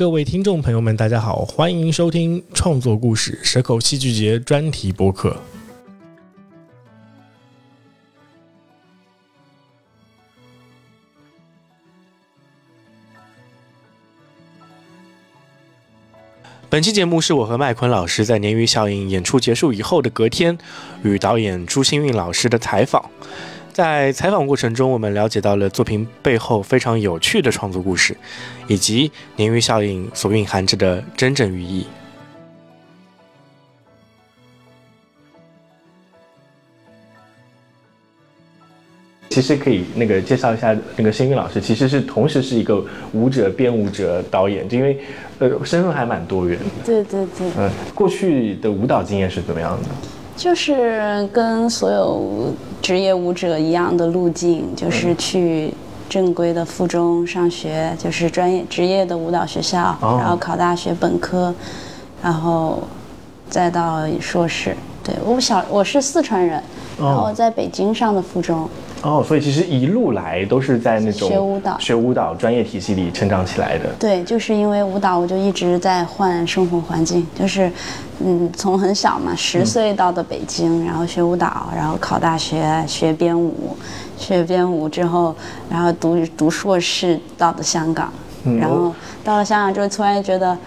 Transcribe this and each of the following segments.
各位听众朋友们，大家好，欢迎收听创作故事蛇口戏剧节专题播客。本期节目是我和麦昆老师在《鲶鱼效应》演出结束以后的隔天，与导演朱新运老师的采访。在采访过程中，我们了解到了作品背后非常有趣的创作故事，以及《鲶鱼效应》所蕴含着的真正寓意。其实可以那个介绍一下，那个星云老师其实是同时是一个舞者、编舞者、导演，就因为呃身份还蛮多元的。对对对，嗯，过去的舞蹈经验是怎么样的？就是跟所有职业舞者一样的路径，就是去正规的附中上学，就是专业职业的舞蹈学校，哦然后考大学本科，然后再到硕士。对我小我是四川人，哦然后在北京上的附中。哦，所以其实一路来都是在那种学舞蹈。学舞蹈专业体系里成长起来的。对，就是因为舞蹈，我就一直在换生活环境，就是，嗯，从很小嘛，十岁到的北京，然后学舞蹈，然后考大学学编舞，学编舞之后，然后读读硕士到的香港，然后到了香港之后，突然觉得，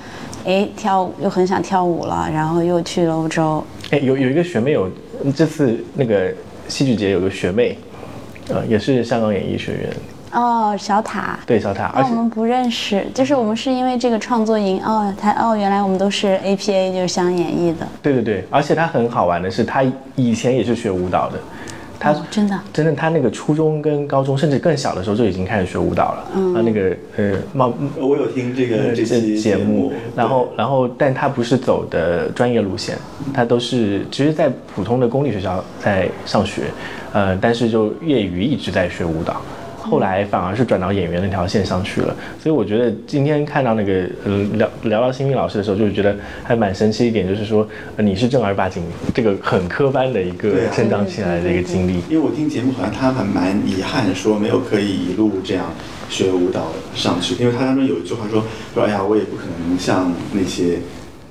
哎，跳舞又很想跳舞了，然后又去了欧洲，哎，有有一个学妹有这次那个戏剧节有个学妹，呃，也是香港演艺学院哦，小塔。对小塔，而且那我们不认识，就是我们是因为这个创作营哦，他哦，原来我们都是 APA，就是香港演艺的，对对对，而且他很好玩的是，他以前也是学舞蹈的，她、哦真的真的他那个初中跟高中甚至更小的时候就已经开始学舞蹈了，嗯，他那个呃冒我有听这个这期节目目，，然后然后，但他不是走的专业路线，他都是其实，在普通的公立学校在上学，呃，但是就业余一直在学舞蹈，后来反而是转到演员那条线上去了。所以我觉得今天看到那个呃聊聊到新民老师的时候，就是觉得还蛮神奇一点，就是说、你是正儿八经这个很科班的一个成长起来的一个经历。因为我听节目好像他还蛮遗憾说没有可以一路这样学舞蹈上去，因为他当中有一句话说说哎呀我也不可能像那些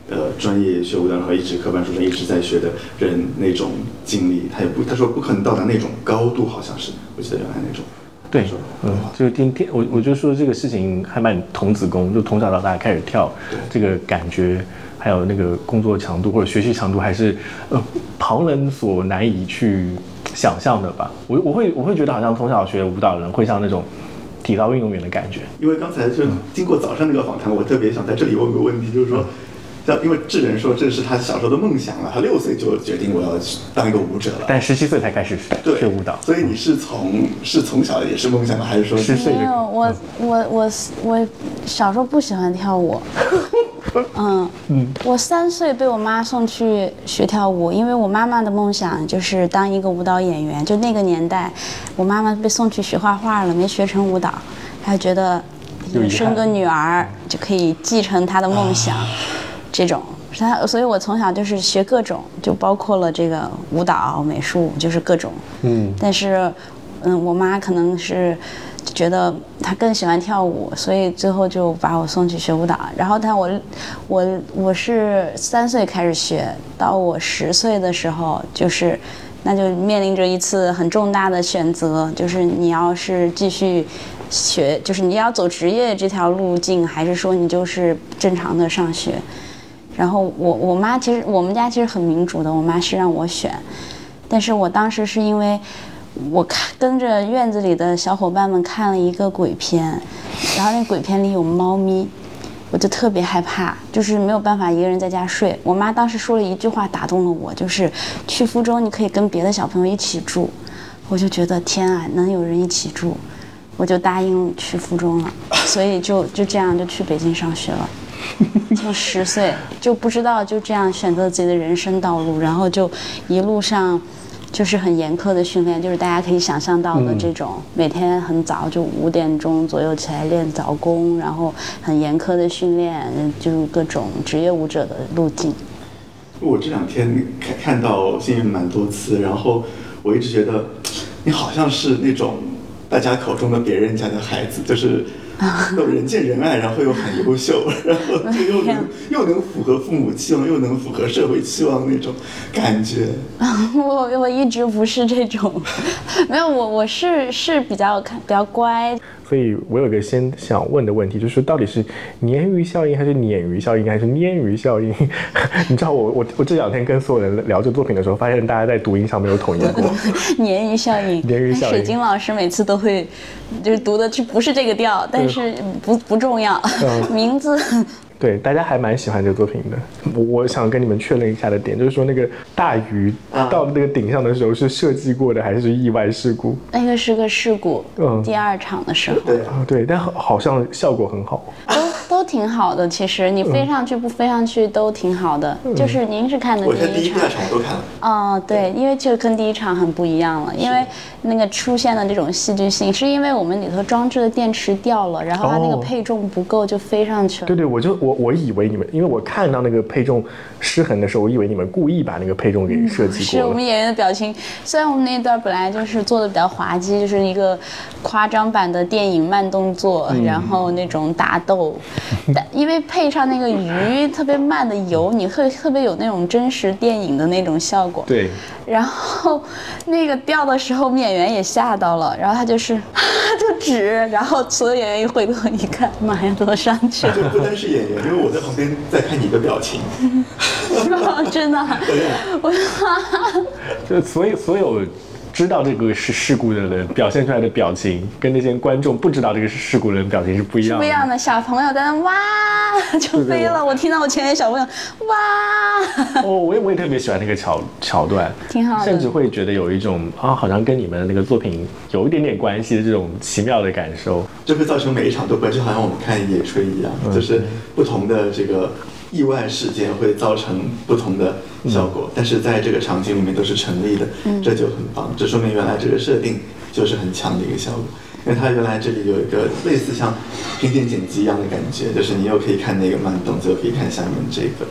呃专业学舞蹈然后一直科班出身一直在学的人那种经历，他也不他说不可能到达那种高度，好像是我记得原来那种。对说，嗯，就天天我我就说这个事情还蛮童子功，就从小到大开始跳，这个感觉还有那个工作强度或者学习强度，还是呃旁人所难以去想象的吧。我我会我会觉得好像从小学舞蹈的人会像那种体操运动员的感觉。因为刚才就经过早上那个访谈，我特别想在这里问个问题，就是说，像因为智仁说这是他小时候的梦想了，他六岁就决定我要当一个舞者了。但十七岁才开始对学舞蹈，所以你是从是从小也是梦想吗？还是说十岁就没有，我我我我小时候不喜欢跳舞，嗯我三岁被我妈送去学跳舞，因为我妈妈的梦想就是当一个舞蹈演员。就那个年代，我妈妈被送去学画画了，没学成舞蹈，她觉得生个女儿就可以继承她的梦想，这种。她，所以我从小就是学各种，就包括了这个舞蹈、美术，就是各种。嗯，但是，嗯，我妈可能是觉得她更喜欢跳舞，所以最后就把我送去学舞蹈。然后但我我我是三岁开始学，到我十岁的时候，就是那就面临着一次很重大的选择，就是你要是继续。学就是你要走职业这条路径，还是说你就是正常的上学？然后我我妈其实我们家其实很民主的，我妈是让我选，但是我当时是因为我看跟着院子里的小伙伴们看了一个鬼片，然后那鬼片里有猫咪，我就特别害怕，就是没有办法一个人在家睡。我妈当时说了一句话打动了我，就是去附中你可以跟别的小朋友一起住，我就觉得天啊，能有人一起住，我就答应去附中了，所以就就这样就去北京上学了。从十岁就不知道就这样选择自己的人生道路，然后就一路上就是很严苛的训练，就是大家可以想象到的这种，每天很早就五点钟左右起来练早功，然后很严苛的训练，就是各种职业舞者的路径。我这两天看看到新闻蛮多次，然后我一直觉得你好像是那种大家口中的别人家的孩子，就是 都人见人爱，然后又很优秀，然后就又能 又能符合父母期望，又能符合社会期望那种感觉。我我一直不是这种，没有我我是是比较看比较乖，所以我有个先想问的问题，就是到底是鲶鱼效应，还是鲶鱼效应，还是鲶鱼效应？你知道我我我这两天跟所有人聊这作品的时候，发现大家在读音上没有统一过。鲶鱼效应，鲶鱼效应。水晶老师每次都会就是读的是不是这个调，但是不不重要，名字对，大家还蛮喜欢这个作品的。我我想跟你们确认一下的点，就是说那个大鱼啊到那个顶上的时候是设计过的，还是意外事故？那个是个事故，嗯第二场的时候对，啊，对，但好好像效果很好。都都挺好的，其实你飞上去不飞上去都挺好的，就是您是看的第第一场一第二。场我都看了。哦，对，因为就跟第一场很不一样了，因为那个出现的这种戏剧性，是因为我们里头装置的电池掉了，然后它那个哦配重不够就飞上去了。对对，我就我我以为你们，因为我看到那个配重失衡的时候，我以为你们故意把那个配重给设计过了。是我们演员的表情，虽然我们那一段本来就是做的比较滑稽，就是一个夸张版的电影慢动作，嗯然后那种打斗，但因为配上那个鱼特别慢的游，你会特别有那种真实电影的那种效果。对，然后那个掉的时候，我们演员也吓到了，然后他就是就指，然后所有演员一回头一看，妈呀，都上去了，就不单是演员，因为我在旁边在看你的表情。真的，我 就所以所有知道这个是事故的人表现出来的表情，跟那些观众不知道这个是事故的人表情是不一样的。不一样的小朋友在那哇 就飞了，我听到我前面小朋友哇，哦，我也我也特别喜欢那个桥桥段，挺好的甚至会觉得有一种啊，好像跟你们的那个作品有一点点关系的这种奇妙的感受。就会造成每一场都不一样，就好像我们看野炊一样，就是不同的这个意外事件会造成不同的效果，但是在这个场景里面都是成立的，这就很棒。这说明原来这个设定就是很强的一个效果。因为它原来这里有一个类似像平行剪辑一样的感觉，就是你又可以看那个慢动作，又可以看下面这个。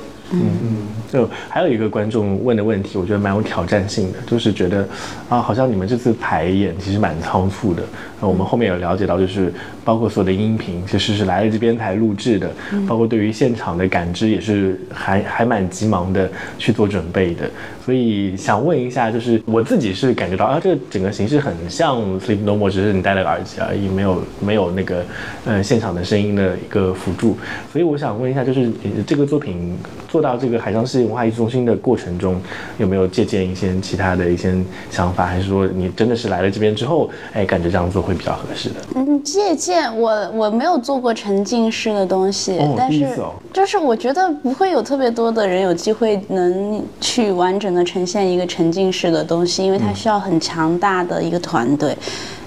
就还有一个观众问的问题，我觉得蛮有挑战性的，就是觉得啊，好像你们这次排演其实蛮仓促的。那我们后面有了解到，就是包括所有的音频其实是来了这边才录制的，包括对于现场的感知也是还还蛮急忙的去做准备的。所以想问一下，就是我自己是感觉到啊，这个整个形式很像 Sleep No More，只是你戴了个耳机而已，没有没有那个呃现场的声音的一个辅助。所以我想问一下，就是呃这个作品做到这个海上世界文化艺术中心的过程中，有没有借鉴一些其他的一些想法，还是说你真的是来了这边之后，哎，感觉这样做会比较合适的？嗯，借鉴我我没有做过沉浸式的东西，哦但是就是我觉得不会有特别多的人有机会能去完整的呈现一个沉浸式的东西，因为它需要很强大的一个团队。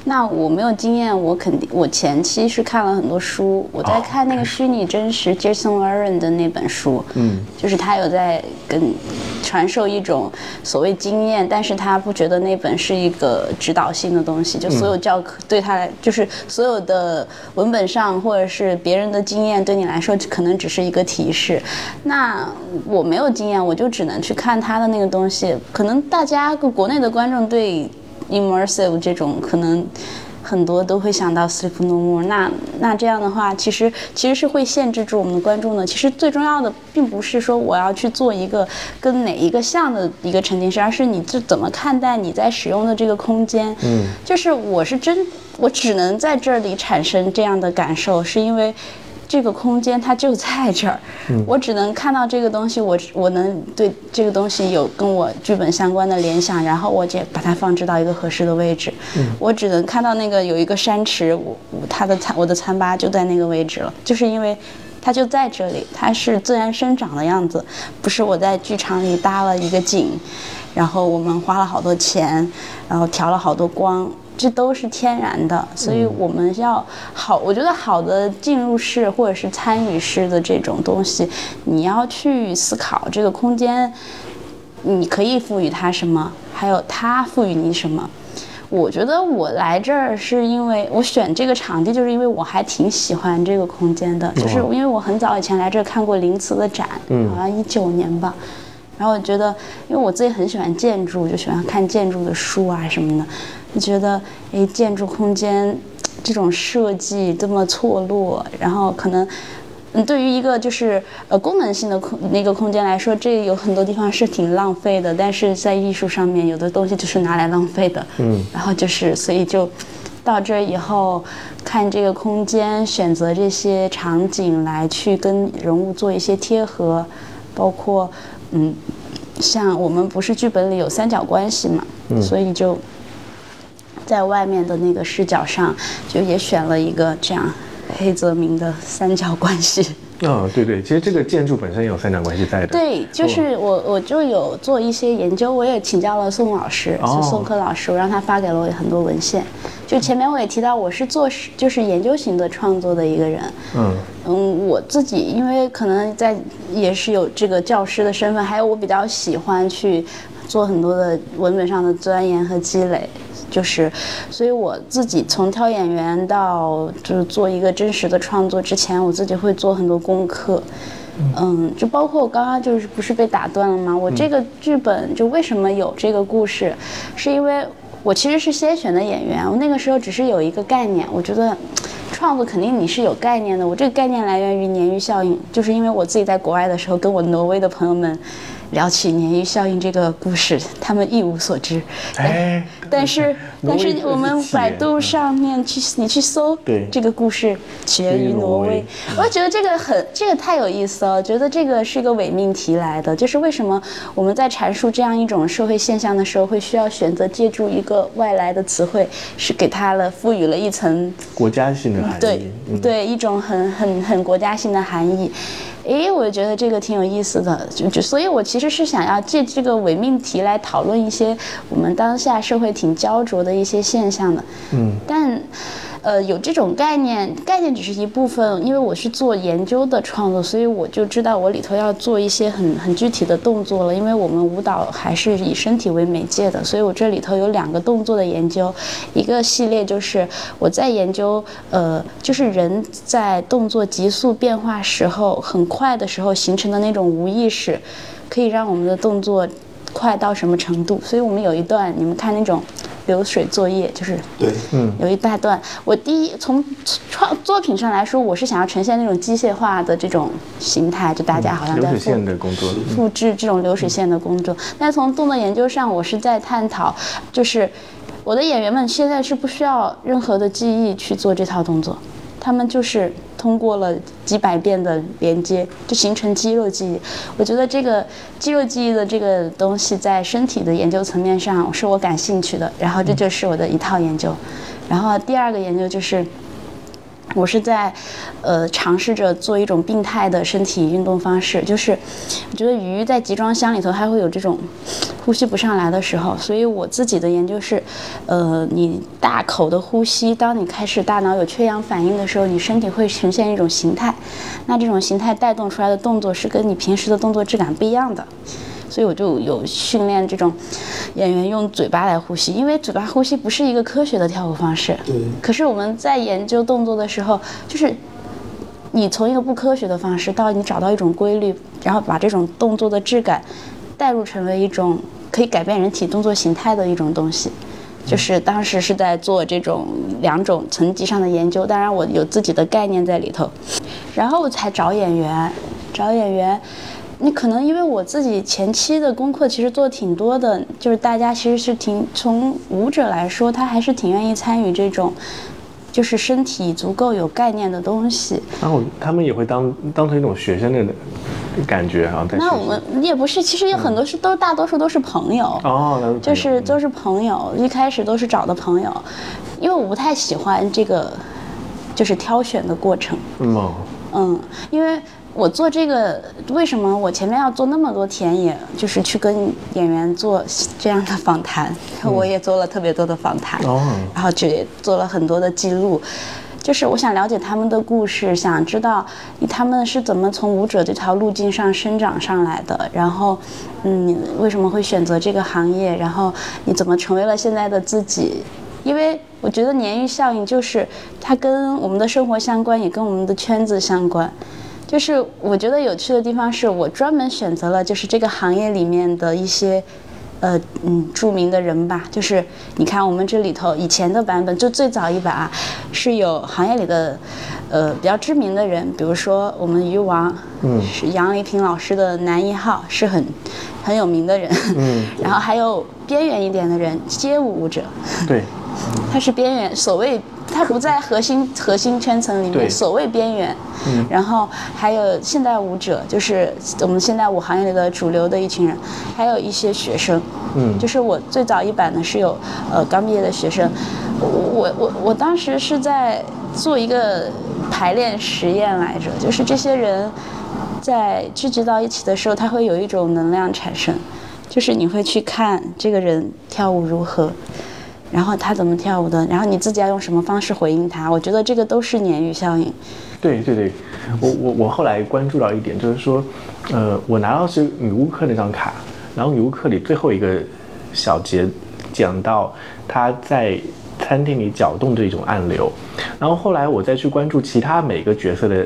那我没有经验，我肯定我前期是看了很多书，我在哦看那个虚拟真实 Jason Aaron 的那本书，嗯，就是他有在跟传授一种所谓经验，但是他不觉得那本是一个指导性的东西，就所有教科对他来，就是所有的文本上或者是别人的经验对你来说可能只是一个提示。那我没有经验，我就只能去看他的那个东西。可能大家国内的观众对 immersive 这种可能。很多都会想到 Sleep No More，那那这样的话，其实其实是会限制住我们的观众的。其实最重要的并不是说我要去做一个跟哪一个像的一个沉浸式，而是你这怎么看待你在使用的这个空间。嗯，就是我是真，我只能在这里产生这样的感受，是因为。这个空间它就在这儿，我只能看到这个东西，我我能对这个东西有跟我剧本相关的联想，然后我就把它放置到一个合适的位置。我只能看到那个有一个山池，我我它的餐我的餐吧就在那个位置了，就是因为它就在这里，它是自然生长的样子，不是我在剧场里搭了一个景，然后我们花了好多钱，然后调了好多光。这都是天然的，所以我们要好。我觉得好的进入式或者是参与式的这种东西，你要去思考这个空间，你可以赋予它什么，还有它赋予你什么。我觉得我来这儿是因为我选这个场地，就是因为我还挺喜欢这个空间的，就是因为我很早以前来这儿看过林茨的展，好像一九年吧。然后我觉得，因为我自己很喜欢建筑，就喜欢看建筑的书啊什么的，就觉得，哎，建筑空间这种设计这么错落，然后可能。嗯，对于一个就是呃功能性的空那个空间来说，这有很多地方是挺浪费的。但是在艺术上面，有的东西就是拿来浪费的。嗯，然后就是所以就到这儿以后，看这个空间，选择这些场景来去跟人物做一些贴合，包括嗯，像我们不是剧本里有三角关系嘛，所以就在外面的那个视角上，就也选了一个这样。黑泽明的三角关系。啊，对对，其实这个建筑本身有三角关系在的。对，就是我我就有做一些研究，我也请教了宋老师，是宋科老师，我让他发给了我很多文献。就前面我也提到，我是做就是研究型的创作的一个人。嗯嗯，我自己因为可能在也是有这个教师的身份，还有我比较喜欢去做很多的文本上的钻研和积累。就是，所以我自己从挑演员到就是做一个真实的创作之前，我自己会做很多功课，嗯，就包括我刚刚就是不是被打断了吗？我这个剧本就为什么有这个故事，是因为我其实是先选的演员，我那个时候只是有一个概念，我觉得创作肯定你是有概念的，我这个概念来源于鲶鱼效应，就是因为我自己在国外的时候，跟我挪威的朋友们。聊起鲶鱼效应这个故事，他们一无所知。哎，但是 但是我们 百度上面去你去搜这个故事起源于挪威，我觉得这个很这个太有意思了，觉得这个是一个伪命题来的，就是为什么我们在阐述这样一种社会现象的时候，会需要选择借助一个外来的词汇，是给它了赋予了一层国家性的含义，对对，一种很很很国家性的含义。诶，我觉得这个挺有意思的，就就，所以我其实是想要借这个伪命题来讨论一些我们当下社会挺焦灼的一些现象的，嗯，但。呃，有这种概念，概念只是一部分。因为我是做研究的创作，所以我就知道我里头要做一些很很具体的动作了。因为我们舞蹈还是以身体为媒介的，所以我这里头有两个动作的研究，一个系列就是我在研究，呃，就是人在动作急速变化时候，很快的时候形成的那种无意识，可以让我们的动作快到什么程度。所以我们有一段，你们看那种。流水作业就是对，嗯，有一大段。我第一从创作品上来说，我是想要呈现那种机械化的这种形态，就大家好像在流水线的工作，复制这种流水线的工作。但从动作研究上，我是在探讨，就是我的演员们现在是不需要任何的记忆去做这套动作，他们就是。通过了几百遍的连接，就形成肌肉记忆。我觉得这个肌肉记忆的这个东西，在身体的研究层面上是我感兴趣的。然后这就是我的一套研究。然后第二个研究就是。我是在，呃，尝试着做一种病态的身体运动方式，就是我觉得鱼在集装箱里头它会有这种呼吸不上来的时候，所以我自己的研究是，呃，你大口的呼吸，当你开始大脑有缺氧反应的时候，你身体会呈现一种形态，那这种形态带动出来的动作是跟你平时的动作质感不一样的。所以我就有训练这种演员用嘴巴来呼吸，因为嘴巴呼吸不是一个科学的跳舞方式。对。可是我们在研究动作的时候，就是你从一个不科学的方式到你找到一种规律，然后把这种动作的质感带入成为一种可以改变人体动作形态的一种东西。就是当时是在做这种两种层级上的研究，当然我有自己的概念在里头，然后才找演员，找演员。你可能因为我自己前期的功课其实做挺多的，就是大家其实是挺从舞者来说，他还是挺愿意参与这种，就是身体足够有概念的东西。然后他们也会当当成一种学生的感觉哈。那我们也不是，其实有很多是都大多数都是朋友哦，就是都是朋友，一开始都是找的朋友，因为我不太喜欢这个就是挑选的过程。嗯嗯，因为。我做这个为什么我前面要做那么多田野，就是去跟演员做这样的访谈，我也做了特别多的访谈，然后就做了很多的记录，就是我想了解他们的故事，想知道他们是怎么从舞者这条路径上生长上来的，然后，嗯，为什么会选择这个行业，然后你怎么成为了现在的自己？因为我觉得鲶鱼效应就是它跟我们的生活相关，也跟我们的圈子相关。就是我觉得有趣的地方是我专门选择了就是这个行业里面的一些呃嗯著名的人吧，就是你看我们这里头以前的版本，就最早一版啊，是有行业里的呃比较知名的人，比如说我们鱼王，嗯，是杨丽萍老师的男一号，是很很有名的人，嗯，然后还有边缘一点的人，街舞舞者，对，他是边缘，所谓他不在核心核心圈层里面，所谓边缘。嗯，然后还有现代舞者，就是我们现代舞行业里的主流的一群人，还有一些学生。嗯就是我最早一版呢是有呃刚毕业的学生，我我我我当时是在做一个排练实验来着，就是这些人在聚集到一起的时候，他会有一种能量产生，就是你会去看这个人跳舞如何。然后他怎么跳舞的，然后你自己要用什么方式回应他，我觉得这个都是鲶鱼效应。对对对，我我我后来关注到一点，就是说，呃，我拿到是女巫课那张卡，然后女巫课里最后一个小节讲到他在餐厅里搅动这种暗流，然后后来我再去关注其他每个角色的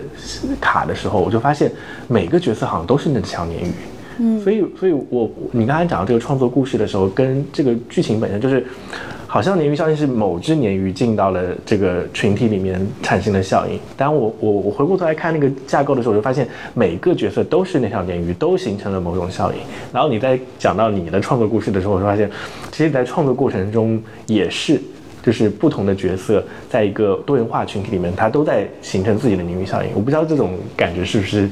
卡的时候，我就发现每个角色好像都是那只小鲶鱼。嗯，所以，所以我你刚才讲到这个创作故事的时候，跟这个剧情本身就是，好像鲶鱼效应是某只鲶鱼进到了这个群体里面产生的效应。当我我我回过头来看那个架构的时候，我就发现每个角色都是那条鲶鱼，都形成了某种效应。然后你在讲到你的创作故事的时候，我就发现，其实，在创作过程中也是。就是不同的角色在一个多元化群体里面，它都在形成自己的鲶鱼效应。我不知道这种感觉是不是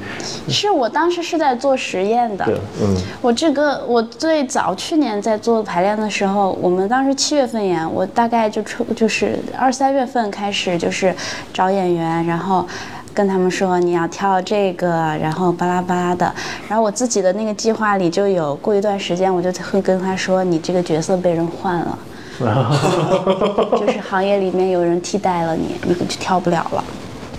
是我当时是在做实验的，对，嗯。我这个我最早去年在做排练的时候，我们当时七月份演，我大概就出就是二三月份开始就是找演员，然后跟他们说你要跳这个，然后巴拉巴拉的，然后我自己的那个计划里就有过一段时间，我就会跟他说你这个角色被人换了。就是行业里面有人替代了你，你就跳不了了。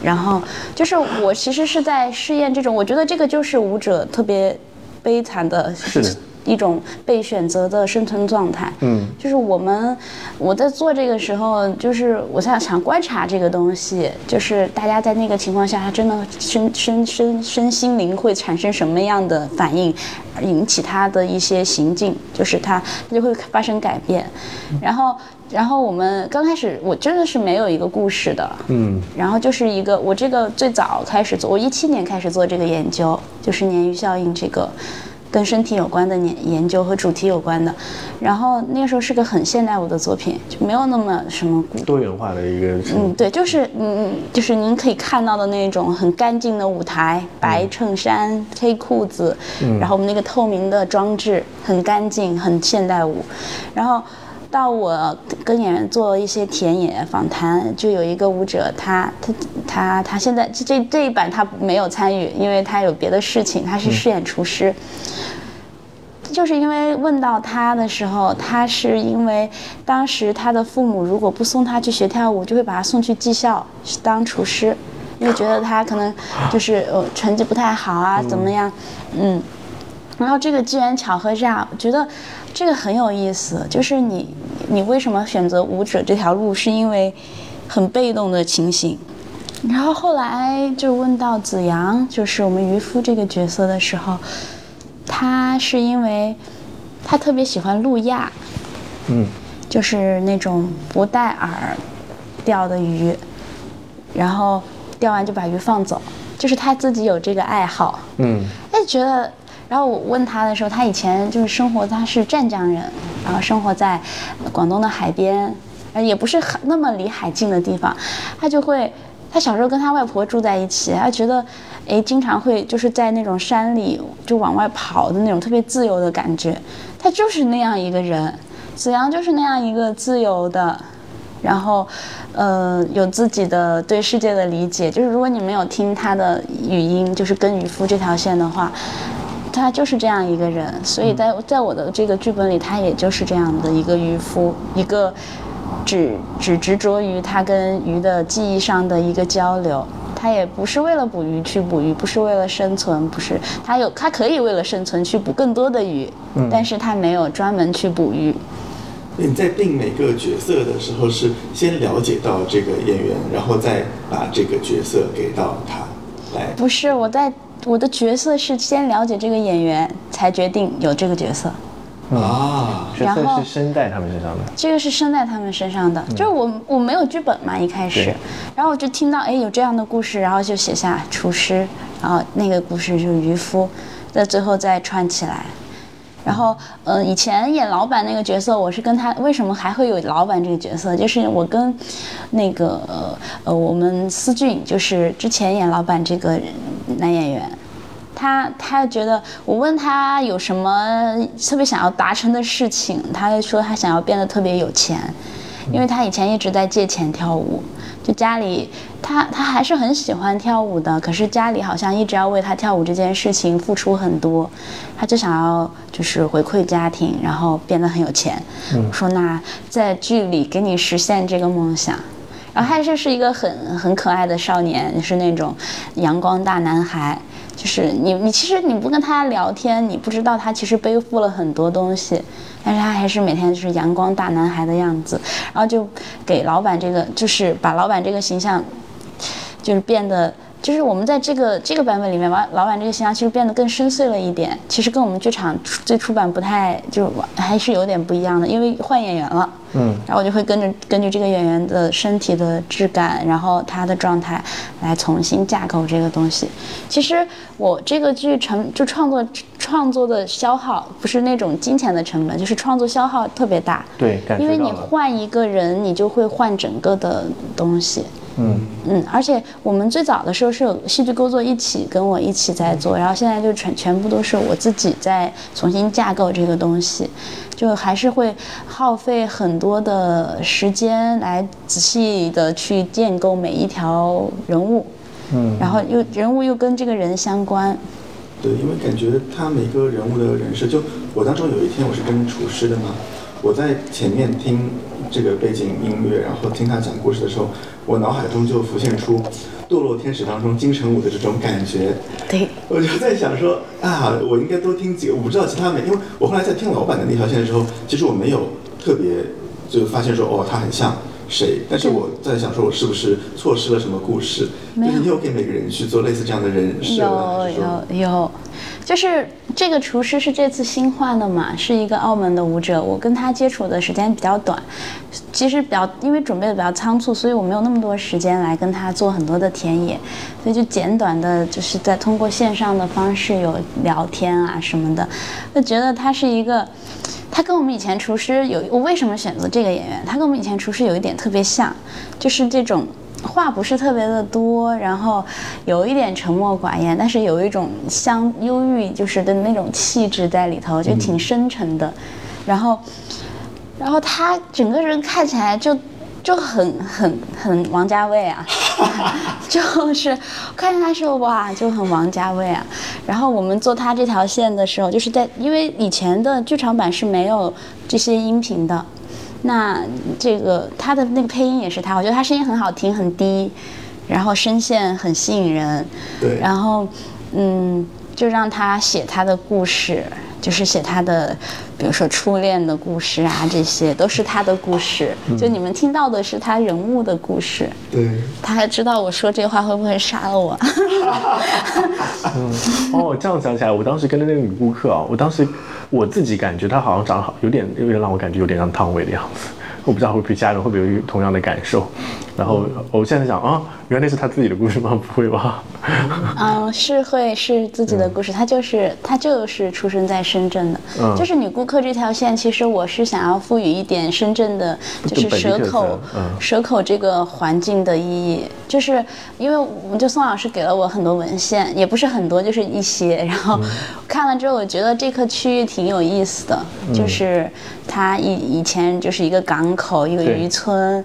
然后就是我其实是在试验这种，我觉得这个就是舞者特别悲惨的是的一种被选择的生存状态。嗯，就是我们我在做这个时候，就是我想想观察这个东西，就是大家在那个情况下，他真的身身身身心灵会产生什么样的反应，引起他的一些行径，就是他他就会发生改变。然后然后我们刚开始我真的是没有一个故事的，嗯然后就是一个我这个最早开始做，我一七年开始做这个研究，就是鲶鱼效应这个。跟身体有关的研研究和主题有关的，然后那个时候是个很现代舞的作品，就没有那么什么古多元化的一个嗯，对，就是嗯嗯，就是您可以看到的那种很干净的舞台，白衬衫、黑裤子，然后我们那个透明的装置很干净，很现代舞。然后到我跟演员做一些田野访谈，就有一个舞者，他他他他现在这这这一版他没有参与，因为他有别的事情，他是饰演厨师。就是因为问到他的时候，他是因为当时他的父母如果不送他去学跳舞，就会把他送去技校当厨师，因为觉得他可能就是呃成绩不太好啊，怎么样，嗯。然后这个机缘巧合下，我觉得这个很有意思，就是你你为什么选择舞者这条路，是因为很被动的情形。然后后来就问到子阳，就是我们渔夫这个角色的时候，他是因为他特别喜欢路亚，嗯就是那种不带饵钓的鱼，然后钓完就把鱼放走，就是他自己有这个爱好。嗯哎，觉得，然后我问他的时候，他以前就是生活，他是湛江人，然后生活在广东的海边，也不是很那么离海近的地方，他就会，他小时候跟他外婆住在一起，他觉得，哎，经常会就是在那种山里就往外跑的那种特别自由的感觉，他就是那样一个人，子阳就是那样一个自由的。然后，呃，有自己的对世界的理解。就是如果你没有听他的语音，就是跟渔夫这条线的话，他就是这样一个人。所以在在我的这个剧本里，他也就是这样的一个渔夫，一个只只执着于他跟鱼的记忆上的一个交流。他也不是为了捕鱼去捕鱼，不是为了生存，不是他有他可以为了生存去捕更多的鱼，但是他没有专门去捕鱼。你在定每个角色的时候，是先了解到这个演员，然后再把这个角色给到他来。不是我在我的角色是先了解这个演员，才决定有这个角色。啊，角色然后是生在他们身上的。这个是生在他们身上的，就是我我没有剧本嘛，一开始，然后我就听到哎有这样的故事，然后就写下厨师，然后那个故事就是渔夫，在最后再串起来。然后，呃，以前演老板那个角色，我是跟他为什么还会有老板这个角色？就是我跟那个呃呃我们思俊，就是之前演老板这个男演员，他他觉得我问他有什么特别想要达成的事情，他就说他想要变得特别有钱，因为他以前一直在借钱跳舞，就家里他他还是很喜欢跳舞的，可是家里好像一直要为他跳舞这件事情付出很多，他就想要就是回馈家庭，然后变得很有钱。我说那在剧里给你实现这个梦想。然后他就是一个很很可爱的少年，是那种阳光大男孩。就是你你其实你不跟他聊天，你不知道他其实背负了很多东西，但是他还是每天就是阳光大男孩的样子。然后就给老板这个，就是把老板这个形象，就是变得。就是我们在这个这个版本里面，老老板这个形象其实变得更深邃了一点，其实跟我们剧场出最初版不太，就还是有点不一样的，因为换演员了。嗯，然后我就会跟着根据这个演员的身体的质感，然后他的状态来重新架构这个东西。其实我这个剧成就创作创作的消耗不是那种金钱的成本，就是创作消耗特别大。对，感觉因为你换一个人，你就会换整个的东西。嗯。嗯，而且我们最早的时候是有戏剧工作一起跟我一起在做，然后现在就全全部都是我自己在重新架构这个东西，就还是会耗费很多的时间来仔细的去建构每一条人物，嗯，然后又人物又跟这个人相关，对，因为感觉他每个人物的人设，就我当中有一天我是跟厨师的嘛，我在前面听这个背景音乐，然后听他讲故事的时候，我脑海中就浮现出《堕落天使》当中金城武的这种感觉。对，我就在想说啊，我应该多听几个，我不知道其他没，因为我后来在听老板的那条线的时候，其实我没有特别就发现说哦，他很像谁，但是我在想说我是不是错失了什么故事？就是你有给每个人去做类似这样的人设吗？有有有，就是这个厨师是这次新换的嘛，是一个澳门的舞者，我跟他接触的时间比较短，其实比较因为准备的比较仓促，所以我没有那么多时间来跟他做很多的田野，所以就简短的就是在通过线上的方式有聊天啊什么的，就觉得他是一个。他跟我们以前厨师有，我为什么选择这个演员？他跟我们以前厨师有一点特别像，就是这种话不是特别的多，然后有一点沉默寡言，但是有一种相忧郁，就是的那种气质在里头，就挺深沉的。然后，然后他整个人看起来就就很很很王家卫啊，就是看见他时候哇就很王家卫啊。然后我们做他这条线的时候，就是在因为以前的剧场版是没有这些音频的，那这个他的那个配音也是他，我觉得他声音很好听，很低，然后声线很吸引人，对。然后嗯，就让他写他的故事，就是写他的，比如说初恋的故事啊，这些都是他的故事。就你们听到的是他人物的故事，对，他还知道我说这话会不会杀了我。哦，这样想起来，我当时跟的那个女顾客啊，我当时我自己感觉她好像长得好，有点有点让我感觉有点像汤唯的样子。我不知道会不会家人会不会有同样的感受。然后我现在想啊，原来是他自己的故事吗？不会吧？嗯，是会是自己的故事，他就是他就是出生在深圳的，嗯。就是女顾客这条线，其实我是想要赋予一点深圳的，就是蛇口，嗯。蛇口这个环境的意义，就是因为我们就宋老师给了我很多文献，也不是很多，就是一些，然后 看了之后，我觉得这个区域挺有意思的，就是它以以前就是一个港口，一个渔村。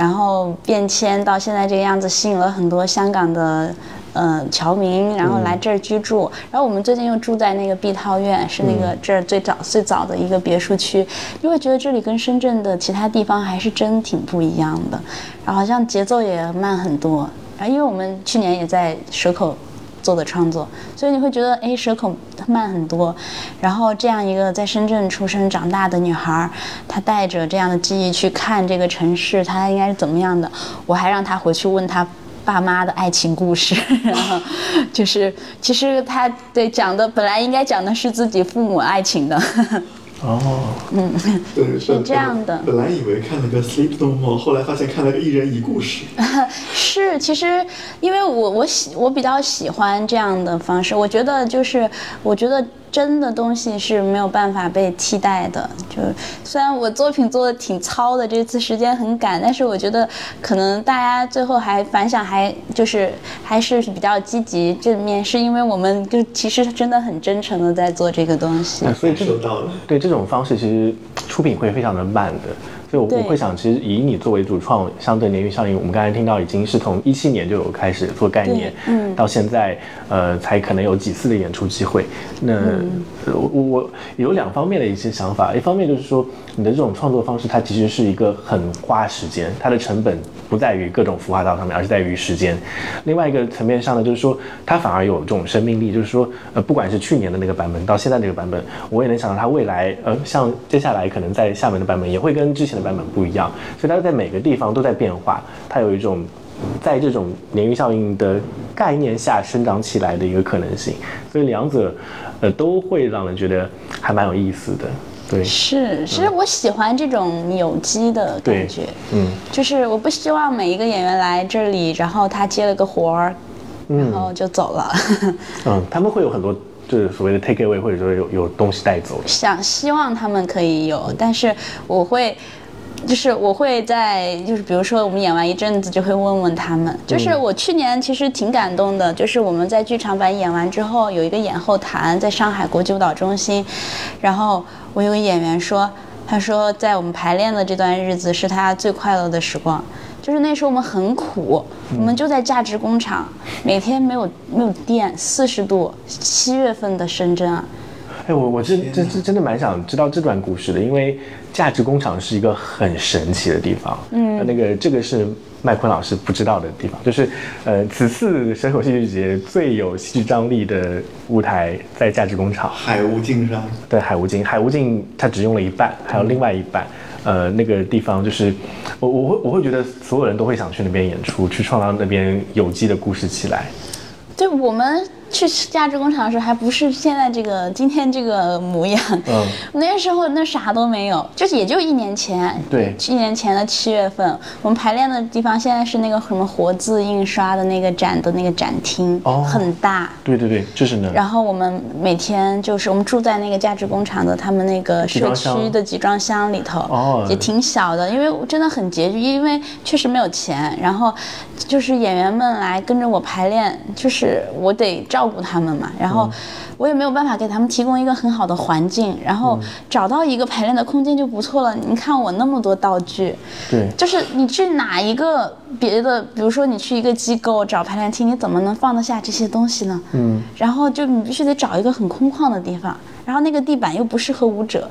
然后变迁到现在这个样子，吸引了很多香港的呃侨民，然后来这儿居住。然后我们最近又住在那个碧涛苑，是那个这儿最早最早的一个别墅区，就会觉得这里跟深圳的其他地方还是真挺不一样的。然后好像节奏也慢很多。然后因为我们去年也在蛇口。做的创作，所以你会觉得，哎，蛇口慢很多。然后这样一个在深圳出生长大的女孩，她带着这样的记忆去看这个城市，她应该是怎么样的？我还让她回去问她爸妈的爱情故事，然 后就是其实她对讲的本来应该讲的是自己父母爱情的，哦，嗯。对，是这样的。本来以为看了个《Sleep No More》，后来发现看了个一人一故事。是，其实因为我我喜我比较喜欢这样的方式，我觉得就是我觉得真的东西是没有办法被替代的。就虽然我作品做的挺糙的，这次时间很赶，但是我觉得可能大家最后还反响还就是还是比较积极正面，是因为我们就其实真的很真诚的在做这个东西。所以这收到了。对这种方式，其实出品会非常的慢的。所以我我会想，其实以你作为主创，相对鲶鱼效应，我们刚才听到已经是从一七年就有开始做概念，嗯。到现在呃才可能有几次的演出机会。那、我我有两方面的一些想法，一方面就是说你的这种创作方式，它其实是一个很花时间，它的成本不在于各种孵化道上面，而是在于时间。另外一个层面上呢，就是说它反而有这种生命力，就是说呃不管是去年的那个版本到现在这个版本，我也能想到它未来呃像接下来可能在厦门的版本也会跟之前的版本不一样，所以它在每个地方都在变化，它有一种。在这种鲶鱼效应的概念下生长起来的一个可能性，所以两者，呃，都会让人觉得还蛮有意思的。对，是，其实我喜欢这种有机的感觉，嗯，就是我不希望每一个演员来这里，然后他接了个活儿，然后就走了。嗯，他们会有很多就是所谓的 take away，或者说有有东西带走。想希望他们可以有，但是我会。就是我会在，就是比如说我们演完一阵子，就会问问他们。就是我去年其实挺感动的，就是我们在剧场版演完之后，有一个演后谈，在上海国际舞蹈中心，然后我有个演员说，他说在我们排练的这段日子是他最快乐的时光。就是那时候我们很苦，我们就在价值工厂，每天没有没有电，四十度，七月份的深圳啊，哎，我我真真真真的蛮想知道这段故事的，因为价值工厂是一个很神奇的地方。嗯，那个这个是麦昆老师不知道的地方，就是呃，此次蛇口戏剧节最有戏剧张力的舞台在价值工厂。海无尽上，对，海无尽，海无尽它只用了一半，还有另外一半，呃，那个地方就是我我会我会觉得所有人都会想去那边演出，去创造那边有机的故事起来。对我们去价值工厂的时候，还不是现在这个今天这个模样。嗯，那时候那啥都没有，就是也就一年前。对一年前的七月份，我们排练的地方现在是那个什么活字印刷的那个展的那个展厅，哦很大。对对对，就是那。然后我们每天就是我们住在那个价值工厂的他们那个社区的集装箱里头，哦也挺小的，因为真的很拮据，因为确实没有钱。然后就是演员们来跟着我排练，就是我得照顾他们嘛，然后嗯我也没有办法给他们提供一个很好的环境，然后嗯找到一个排练的空间就不错了。你看我那么多道具，对，就是你去哪一个别的，比如说你去一个机构找排练厅，你怎么能放得下这些东西呢？嗯，然后就你必须得找一个很空旷的地方，然后那个地板又不适合舞者，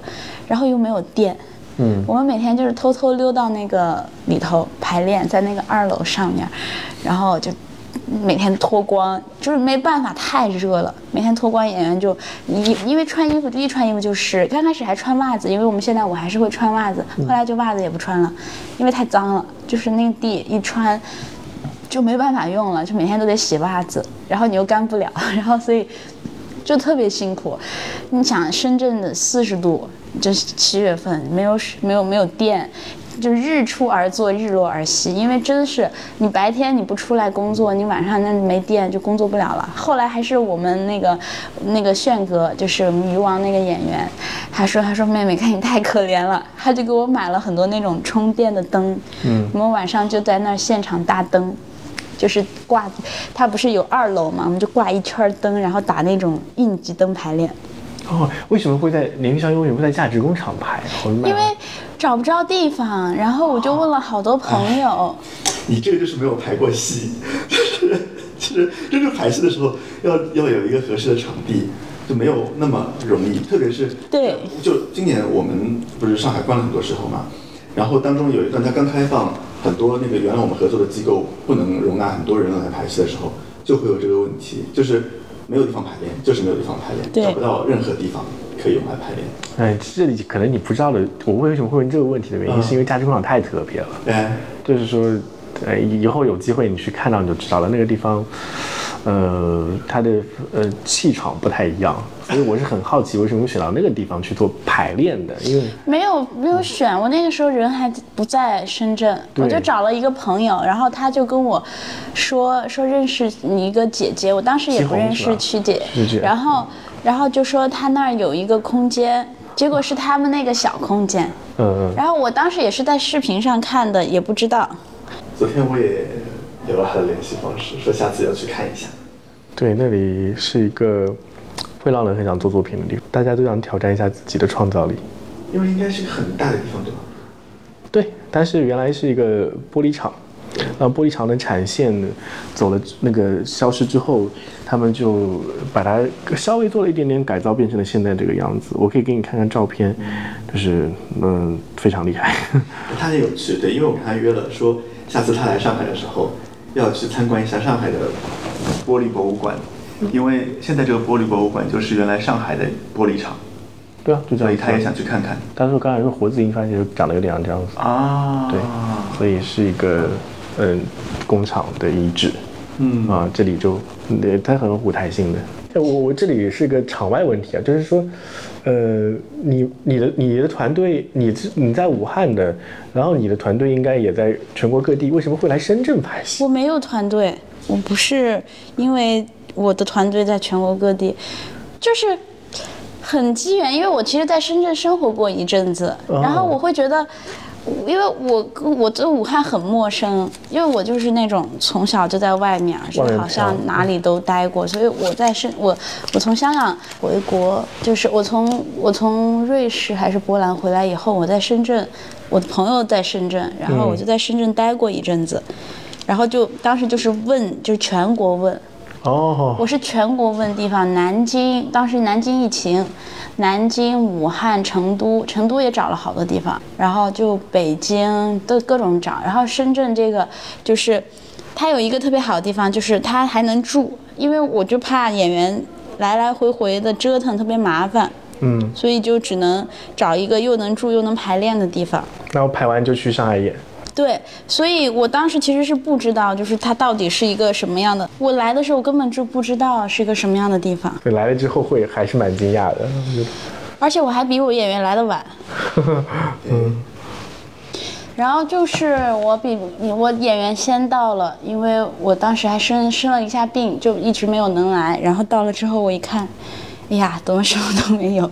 然后又没有电。嗯，我们每天就是偷偷溜到那个里头排练，在那个二楼上面，然后就每天脱光，就是没办法，太热了。每天脱光，演员就因因为穿衣服就一穿衣服就湿。刚开始还穿袜子，因为我们现在我还是会穿袜子，后来就袜子也不穿了，因为太脏了，就是那个地一穿。就没办法用了，就每天都得洗袜子，然后你又干不了，然后所以就特别辛苦。你想深圳的四十度，这是七月份，没有，没有没有电，就日出而作，日落而息。因为真的是你白天你不出来工作，你晚上那没电就工作不了了。后来还是我们那个那个炫哥，就是我们鱼王那个演员，他说他说妹妹看你太可怜了，他就给我买了很多那种充电的灯，嗯，我们晚上就在那儿现场搭灯。就是挂，它不是有二楼嘛，我们就挂一圈灯，然后打那种应急灯排练。哦，为什么会在鲶鱼香为什么会在价值工厂排？因为找不着地方，然后我就问了好多朋友，你这个就是没有排过戏，就是就是真正排戏的时候要要有一个合适的场地，就没有那么容易，特别是对，就今年我们不是上海关了很多时候嘛，然后当中有一段它刚开放，很多那个原来我们合作的机构不能容纳很多人来排戏的时候，就会有这个问题，就是没有地方排练，就是没有地方排练，找不到任何地方可以用来排练。哎，这里可能你不知道的，我为什么会问这个问题的原因，嗯。是因为价值工厂太特别了。哎，就是说，呃，以后有机会你去看到你就知道了，那个地方，呃，它的呃气场不太一样，所以我是很好奇为什么选到那个地方去做排练的，因为没有没有选，我那个时候人还不在深圳，我就找了一个朋友，然后他就跟我说说认识你一个姐姐，我当时也不认识曲姐曲姐，然后然后就说他那儿有一个空间，结果是他们那个小空间，嗯嗯，然后我当时也是在视频上看的，也不知道，昨天我也有了他的联系方式，说下次要去看一下。对，那里是一个会让人很想做作品的地方，大家都想挑战一下自己的创造力。因为应该是个很大的地方，对吧？对，但是原来是一个玻璃厂，那玻璃厂的产线走了那个消失之后，他们就把它稍微做了一点点改造，变成了现在这个样子。我可以给你看看照片，就是嗯非常厉害。他很有趣，对，因为我跟他约了，说下次他来上海的时候要去参观一下上海的玻璃博物馆，因为现在这个玻璃博物馆就是原来上海的玻璃厂，对啊，就这样。所以他也想去看看。但是我刚才说活字印刷就长得有点像这样子，啊，对，所以是一个嗯工厂的遗址。嗯啊，这里就，呃，它很有舞台性的。哎我我这里是个场外问题啊，就是说，呃，你你的你的团队，你是你在武汉的，然后你的团队应该也在全国各地，为什么会来深圳拍戏？我没有团队，我不是因为我的团队在全国各地，就是很机缘，因为我其实在深圳生活过一阵子，哦然后我会觉得。因为我跟我对武汉很陌生，因为我就是那种从小就在外面，就外面好像哪里都待过，所以我在深我我从香港回国，就是我从我从瑞士还是波兰回来以后，我在深圳，我的朋友在深圳，然后我就在深圳待过一阵子，然后就当时就是问，就是全国问，哦，我是全国问地方，南京当时南京疫情，南京、武汉、成都，成都也找了好多地方，然后就北京都各种找，然后深圳这个就是，它有一个特别好的地方，就是它还能住，因为我就怕演员来来回回的折腾特别麻烦，嗯，所以就只能找一个又能住又能排练的地方。那我排完就去上海演。对，所以我当时其实是不知道，就是它到底是一个什么样的。我来的时候根本就不知道是一个什么样的地方，对，来了之后会还是蛮惊讶的。而且我还比我演员来的晚。嗯，然后就是我比我演员先到了，因为我当时还生生了一下病，就一直没有能来。然后到了之后我一看，哎呀，怎么什么都没有？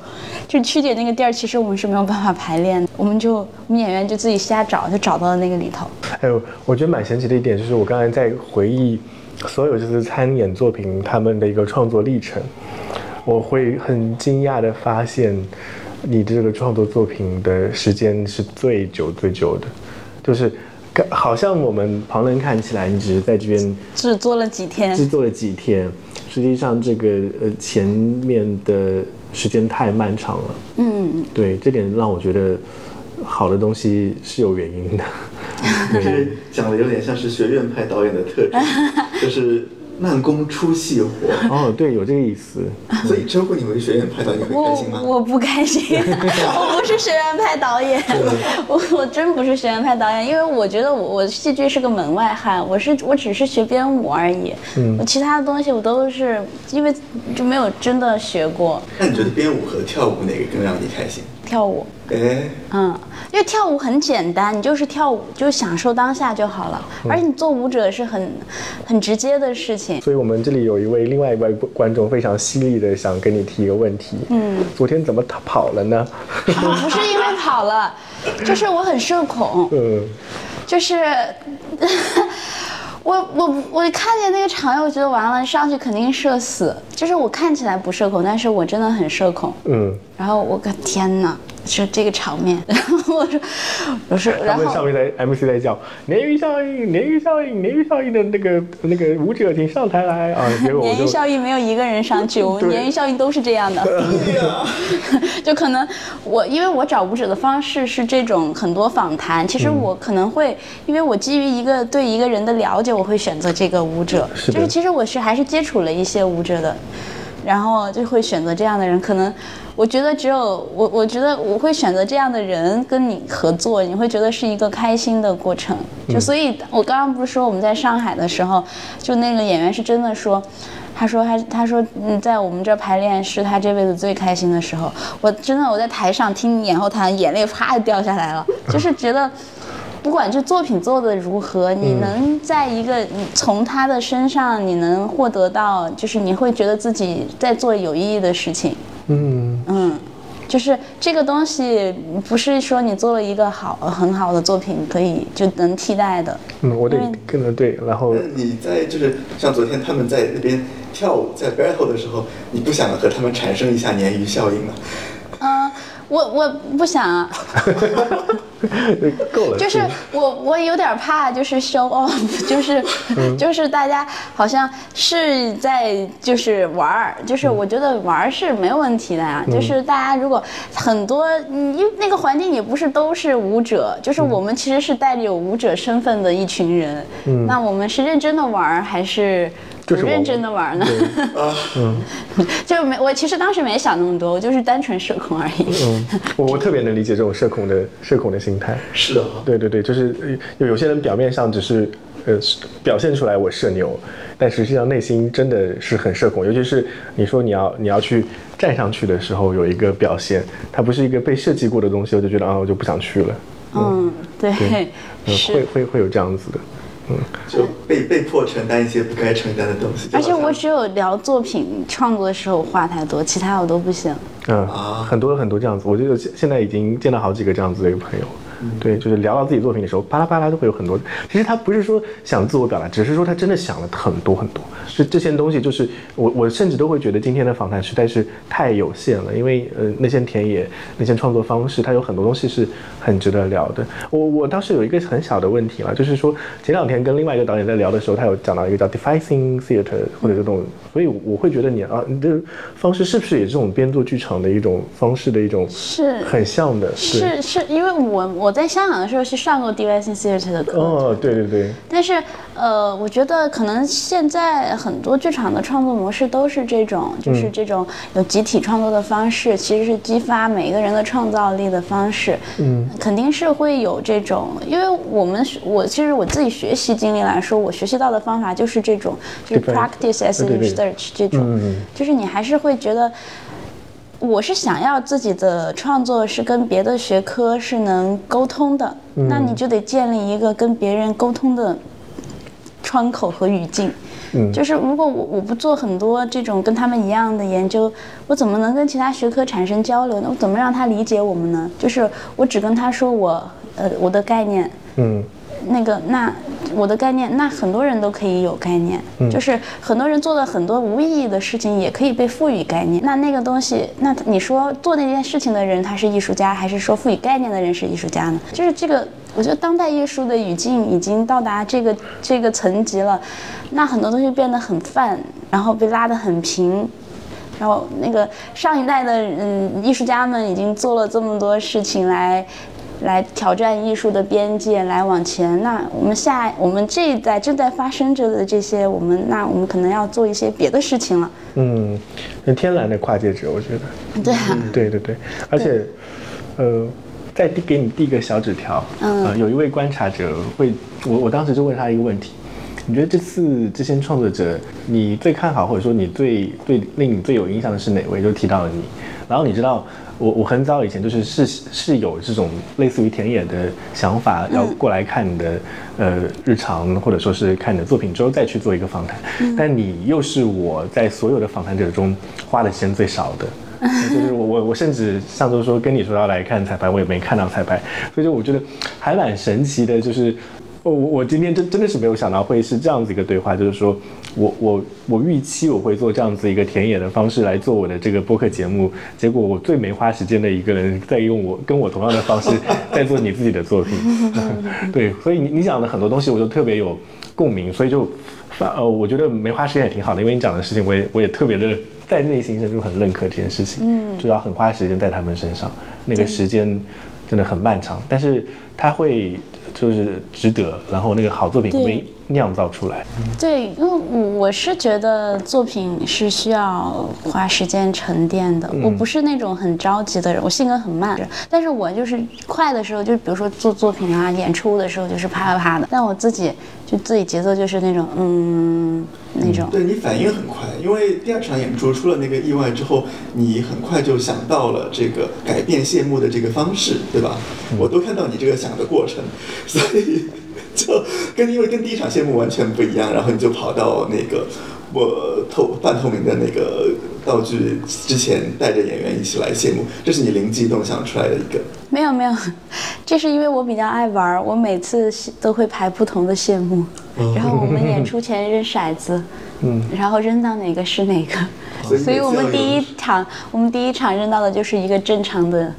就曲姐那个地儿，其实我们是没有办法排练的，我们就我们演员就自己瞎找，就找到了那个里头。还有，我觉得蛮神奇的一点就是，我刚才在回忆所有这次参演作品他们的一个创作历程，我会很惊讶的发现，你这个创作作品的时间是最久最久的，就是好像我们旁人看起来，你只是在这边只做了几天，制作了几天，实际上这个呃前面的时间太漫长了。嗯，对，这点让我觉得好的东西是有原因的。就是讲的有点像是学院派导演的特质，就是慢工出细活。哦，对，有这个意思。所以称呼你为学院派导演，会我开心吗？我不开心，我不是学院派导演，我我真不是学院派导演，因为我觉得我我戏剧是个门外汉，我是我只是学编舞而已，我其他的东西我都是因为就没有真的学过那你觉得编舞和跳舞哪个更让你开心？跳舞，哎，嗯，因为跳舞很简单，你就是跳舞，就享受当下就好了，而且你做舞者是很很直接的事情。所以我们这里有一位另外一位观众非常犀利的想跟你提一个问题。嗯，昨天怎么逃跑了呢？不是因为跑了，就是我很社恐。嗯，就是 我我我看见那个场面，我觉得完了，上去肯定社死。就是我看起来不社恐，但是我真的很社恐。嗯，然后我个天哪，是这个场面。然 后我说，我说，然后们上面在 MC 在叫鲶鱼效应，鲶鱼效应，鲶鱼效应的那个那个舞者请上台来啊！结果我鲶鱼效应没有一个人上去，我们鲶鱼效应都是这样的。就可能我因为我找舞者的方式是这种很多访谈，其实我可能会因为我基于一个对一个人的了解，我会选择这个舞者。是的就是其实我是还是接触了一些舞者的。然后就会选择这样的人。可能我觉得只有我，我觉得我会选择这样的人跟你合作，你会觉得是一个开心的过程。就所以，我刚刚不是说我们在上海的时候，就那个演员是真的说。他说他他说嗯，在我们这儿排练是他这辈子最开心的时候。我真的我在台上听你演后谈，眼泪啪就掉下来了，就是觉得，不管这作品做的如何，你能在一个你从他的身上你能获得到，就是你会觉得自己在做有意义的事情。嗯嗯，就是这个东西不是说你做了一个好很好的作品可以就能替代的。嗯，我得跟着对，然后你在就是像昨天他们在那边跳舞在 battle 的时候，你不想和他们产生一下鲶鱼效应吗？嗯，我我不想啊。够了，就是我我有点怕，就是 show off，就是、就是大家好像是在就是玩儿，就是我觉得玩儿是没有问题的呀、就是大家如果很多，嗯因为那个环境也不是都是舞者，就是我们其实是带着有舞者身份的一群人，那我们是认真的玩儿还是不就是我认真的玩儿呢？就没我其实当时没想那么多，我就是单纯社恐而已。嗯，我我特别能理解这种社恐的社恐的心态。是的哈。对对对，就是呃有有些人表面上只是呃表现出来我社牛，但实际上内心真的是很社恐。尤其是你说你要你要去站上去的时候，有一个表现，它不是一个被设计过的东西，我就觉得啊，我就不想去了。嗯，对，呃，会。会会有这样子的。就被被迫承担一些不该承担的东西。而且我只有聊作品创作的时候话太多，其他我都不行。嗯，啊很多很多这样子，我觉得现现在已经见到好几个这样子的一个朋友。对，就是聊到自己作品的时候，巴拉巴拉都会有很多。其实他不是说想自我表达，只是说他真的想了很多很多。是这些东西，就是我我甚至都会觉得今天的访谈实在是太有限了，因为呃那些田野那些创作方式，它有很多东西是很值得聊的。我我当时有一个很小的问题了，就是说前两天跟另外一个导演在聊的时候，他有讲到一个叫 deficing theater 或者这种，所以我会觉得你啊，你的方式是不是也这种编作剧场的一种方式的一种是很像的？是是，因为我我在香港的时候是上过 devising theater 的课，哦，对对对，但是呃，我觉得可能现在很多剧场的创作模式都是这种，就是这种有集体创作的方式，其实是激发每一个人的创造力的方式。嗯，肯定是会有这种，因为我们学我其实我自己学习经历来说，我学习到的方法就是这种，就是 practice as research 这种，嗯。就是你还是会觉得。我是想要自己的创作是跟别的学科是能沟通的，那你就得建立一个跟别人沟通的窗口和语境。嗯就是如果我我不做很多这种跟他们一样的研究，我怎么能跟其他学科产生交流呢？我怎么让他理解我们呢？就是我只跟他说我呃我的概念，嗯那个，那我的概念，那很多人都可以有概念，就是很多人做了很多无意义的事情，也可以被赋予概念。那那个东西，那你说做那件事情的人他是艺术家，还是说赋予概念的人是艺术家呢？就是这个，我觉得当代艺术的语境已经到达这个这个层级了，那很多东西变得很泛，然后被拉得很平。然后那个上一代的嗯艺术家们已经做了这么多事情来，来挑战艺术的边界，来往前。那我们下我们这一代正在发生着的这些，我们那我们可能要做一些别的事情了。嗯，很天然的跨界者，我觉得。对啊，对对对，而且，呃，再递给你递一个小纸条，嗯呃，有一位观察者会，我我当时就问他一个问题，你觉得这次这些创作者，你最看好或者说你最最令你最有印象的是哪位？就提到了你，然后你知道。我我很早以前就是是是有这种类似于田野的想法，要过来看你的呃日常，或者说是看你的作品之后再去做一个访谈，但你又是我在所有的访谈者中花的时间最少的，就是我我我甚至上周说跟你说要来看彩排，我也没看到彩排，所以就我觉得还蛮神奇的，就是我我我今天真真的是没有想到会是这样子一个对话，就是说我我我预期我会做这样子一个田野的方式来做我的这个播客节目，结果我最没花时间的一个人在用我跟我同样的方式 在做你自己的作品，对，所以你你讲的很多东西我就特别有共鸣，所以就反呃我觉得没花时间也挺好的，因为你讲的事情我也我也特别的在内心深处很认可这件事情，嗯，就要很花时间在他们身上，那个时间真的很漫长，但是他会就是值得，然后那个好作品被酿造出来。对，因为我我是觉得作品是需要花时间沉淀的。我不是那种很着急的人，我性格很慢，但是我就是快的时候，就比如说做作品啊、演出的时候，就是啪啪啪的。但我自己就自己节奏就是那种嗯那种。对你反应很快，因为第二场演出出了那个意外之后，你很快就想到了这个改变谢幕的这个方式，对吧？我都看到你这个想的过程，所以 就跟因为跟第一场谢幕完全不一样，然后你就跑到那个我透半透明的那个道具之前，带着演员一起来谢幕，这是你灵机一动想出来的一个。没有没有，这是因为我比较爱玩，我每次都会排不同的谢幕，然后我们演出前扔骰子，嗯，然后扔到哪个是哪个，所以我们第一场我们第一场扔到的就是一个正常的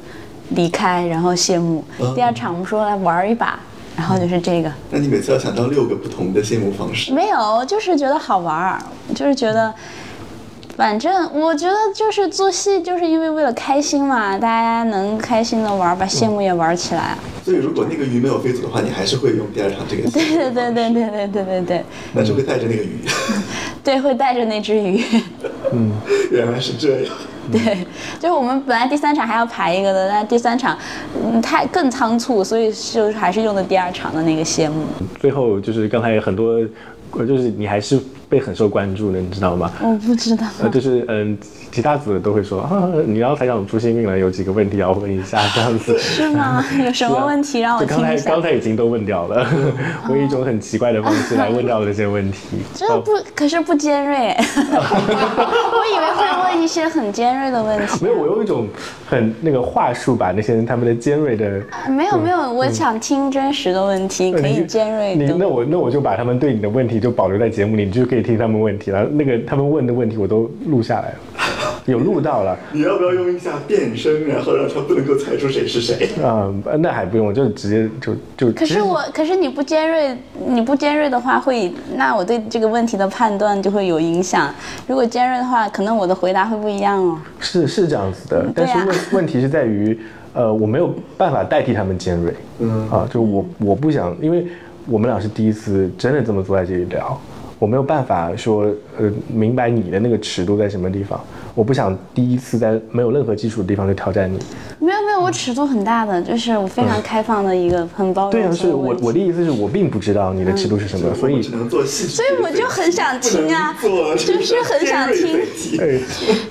离开，然后谢幕。第二场我们说来玩一把，然后就是这个。那你每次要想到六个不同的谢幕方式？没有，就是觉得好玩儿，就是觉得。反正我觉得就是做戏，就是因为为了开心嘛，大家能开心的玩，把谢幕也玩起来。所以如果那个鱼没有飞走的话，你还是会用第二场这个。对对对对对对对对对。那就会带着那个鱼。对，会带着那只鱼。嗯，原来是这样。对，就是我们本来第三场还要排一个的，但第三场嗯太更仓促，所以就是还是用的第二场的那个谢幕。最后就是刚才有很多，就是你还是。被很受关注的，你知道吗？我不知道。呃，就是嗯，其他组的都会说啊，你要采访朱新命了，有几个问题要问一下，这样子。是吗？有什么问题让我听一下？刚才刚才已经都问掉了，我以一种很奇怪的方式来问掉这些问题。这不可是不尖锐，我以为会问一些很尖锐的问题。没有，我用一种很那个话术把那些人他们的尖锐的。没有没有，我想听真实的问题，可以尖锐的。那我那我就把他们对你的问题就保留在节目里，你就可以。听他们问题了，那个他们问的问题我都录下来了，有录到了。你要不要用一下变声，然后让他不能够猜出谁是谁？啊，那还不用，就直接就就。可是我，可是你不尖锐，你不尖锐的话会，那我对这个问题的判断就会有影响。如果尖锐的话，可能我的回答会不一样哦。是是这样子的，但是问问题是在于，呃，我没有办法代替他们尖锐。嗯啊，就我我不想，因为我们俩是第一次真的这么坐在这里聊。我没有办法说，呃，明白你的那个尺度在什么地方。我不想第一次在没有任何基础的地方就挑战你。没有没有，我尺度很大的，就是我非常开放的一个很包容。对啊，是我我的意思是我并不知道你的尺度是什么，所以只能做细。所以我就很想听啊，就是 很想听，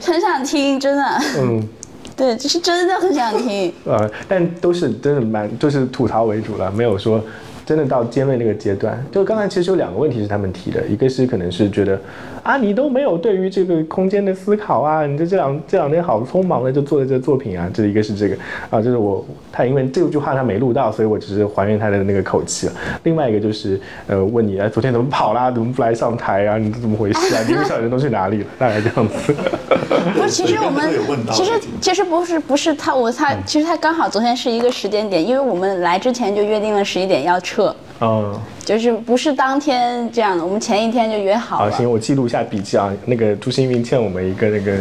很想听，真的。嗯，对，就是真的很想听。呃，但都是真的蛮，就是吐槽为主了，没有说。真的到尖锐那个阶段，就刚才其实有两个问题是他们提的，一个是可能是觉得啊，你都没有对于这个空间的思考啊，你这这两这两天好匆忙的就做了这作品啊，这一个是这个啊，就是我他因为这句话他没录到，所以我只是还原他的那个口气了。另外一个就是呃问你啊，昨天怎么跑啦？怎么不来上台啊？你怎么回事啊？你们小人都去哪里了？大概这样子。不是，其实我们其实其实不是不是他我他其实他刚好昨天是一个时间点，因为我们来之前就约定了十一点要撤。哦，就是不是当天这样的，我们前一天就约好了。好，行，我记录一下笔记啊。那个朱新云欠我们一个那个，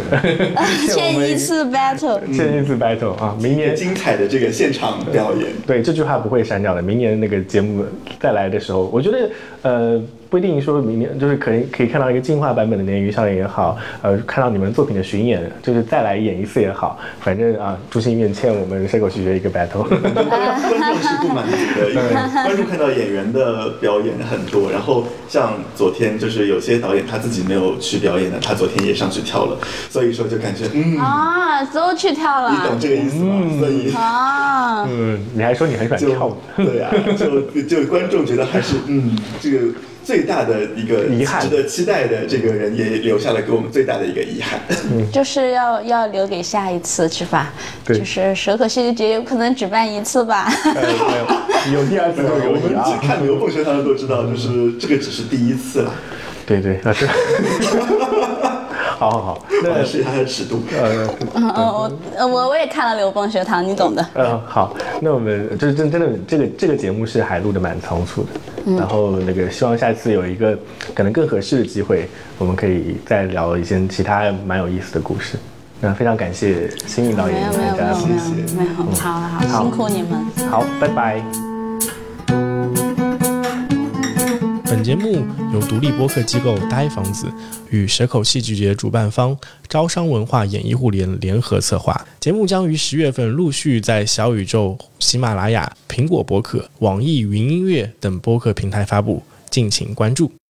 欠一次 battle，欠一次 battle 啊。明年精彩的这个现场表演，对这句话不会删掉的。明年那个节目再来的时候，我觉得呃。不一定说明年就是可以可以看到一个进化版本的《鲶鱼效应》也好，呃，看到你们作品的巡演，就是再来演一次也好，反正啊，朱心院欠我们山口学学一个 battle。观众是不满意的，因为观众看到演员的表演很多，然后像昨天就是有些导演他自己没有去表演的，他昨天也上去跳了，所以说就感觉嗯啊，都去跳了，你懂这个意思吗？所以啊，嗯，你还说你很喜欢跳舞，对呀，就就观众觉得还是嗯这个。最大的一个遗憾，值得期待的这个人也留下了给我们最大的一个遗憾，就是要要留给下一次是吧？对，就是蛇口戏剧节有可能只办一次吧？有有第二 次，我们只看刘凤学堂都知道，就是这个只是第一次了。对对，那是。好好好，那是它的尺度。呃，我我我也看了刘凤学堂，你懂的。嗯，好，那我们就是真真的这个这个节目是还录的蛮仓促的，然后那个希望下次有一个可能更合适的机会，我们可以再聊一些其他蛮有意思的故事。那非常感谢新宇导演参加，谢谢，没有，好好辛苦你们，好，拜拜。本节目由独立播客机构呆房子与蛇口戏剧节主办方招商文化演艺互联联合策划。节目将于十月份陆续在小宇宙、喜马拉雅、苹果播客、网易云音乐等播客平台发布，敬请关注。